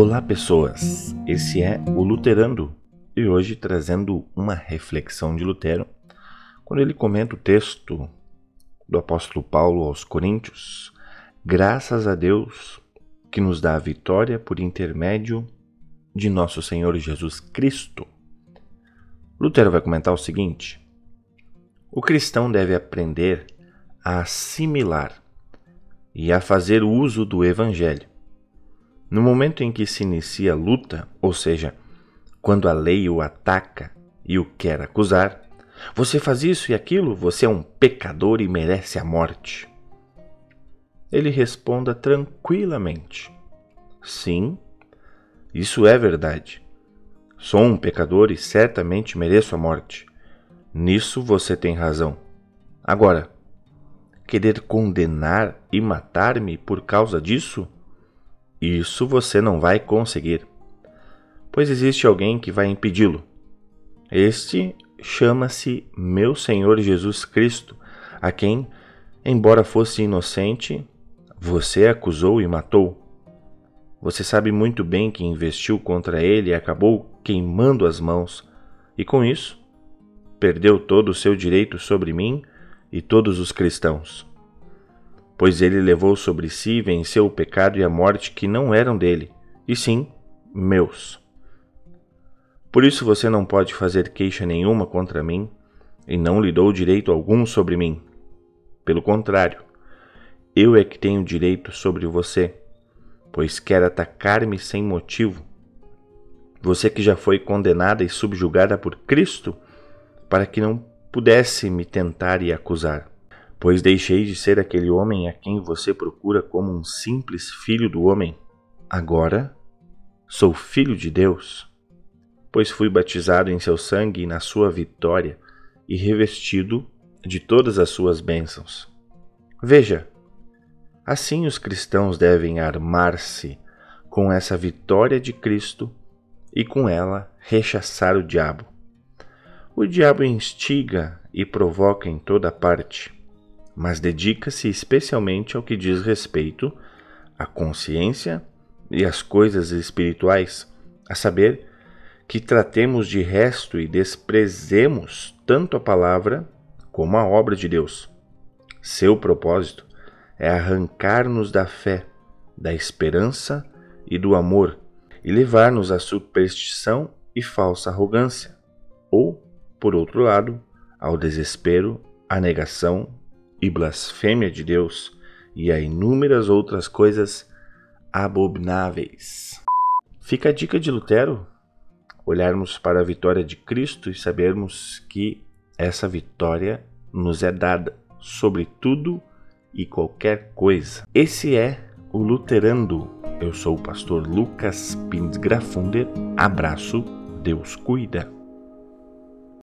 Olá, pessoas! Esse é o Luterando e hoje trazendo uma reflexão de Lutero quando ele comenta o texto do apóstolo Paulo aos Coríntios. Graças a Deus que nos dá a vitória por intermédio de nosso Senhor Jesus Cristo. Lutero vai comentar o seguinte: o cristão deve aprender a assimilar e a fazer uso do Evangelho no momento em que se inicia a luta, ou seja, quando a lei o ataca e o quer acusar, você faz isso e aquilo, você é um pecador e merece a morte. Ele responda tranquilamente: Sim, isso é verdade. Sou um pecador e certamente mereço a morte. Nisso você tem razão. Agora, querer condenar e matar-me por causa disso? Isso você não vai conseguir, pois existe alguém que vai impedi-lo. Este chama-se meu Senhor Jesus Cristo, a quem, embora fosse inocente, você acusou e matou. Você sabe muito bem que investiu contra ele e acabou queimando as mãos, e com isso, perdeu todo o seu direito sobre mim e todos os cristãos pois ele levou sobre si e venceu o pecado e a morte que não eram dele, e sim meus. Por isso você não pode fazer queixa nenhuma contra mim, e não lhe dou direito algum sobre mim. Pelo contrário, eu é que tenho direito sobre você, pois quer atacar-me sem motivo. Você que já foi condenada e subjugada por Cristo, para que não pudesse me tentar e acusar pois deixei de ser aquele homem a quem você procura como um simples filho do homem. Agora sou filho de Deus, pois fui batizado em seu sangue e na sua vitória e revestido de todas as suas bênçãos. Veja, assim os cristãos devem armar-se com essa vitória de Cristo e com ela rechaçar o diabo. O diabo instiga e provoca em toda parte mas dedica-se especialmente ao que diz respeito à consciência e às coisas espirituais, a saber, que tratemos de resto e desprezemos tanto a palavra como a obra de Deus. Seu propósito é arrancar-nos da fé, da esperança e do amor e levar-nos à superstição e falsa arrogância, ou, por outro lado, ao desespero, à negação e blasfêmia de Deus e a inúmeras outras coisas abomináveis. Fica a dica de Lutero olharmos para a vitória de Cristo e sabermos que essa vitória nos é dada sobre tudo e qualquer coisa. Esse é o Luterando. Eu sou o pastor Lucas Pins Grafunder. Abraço, Deus cuida.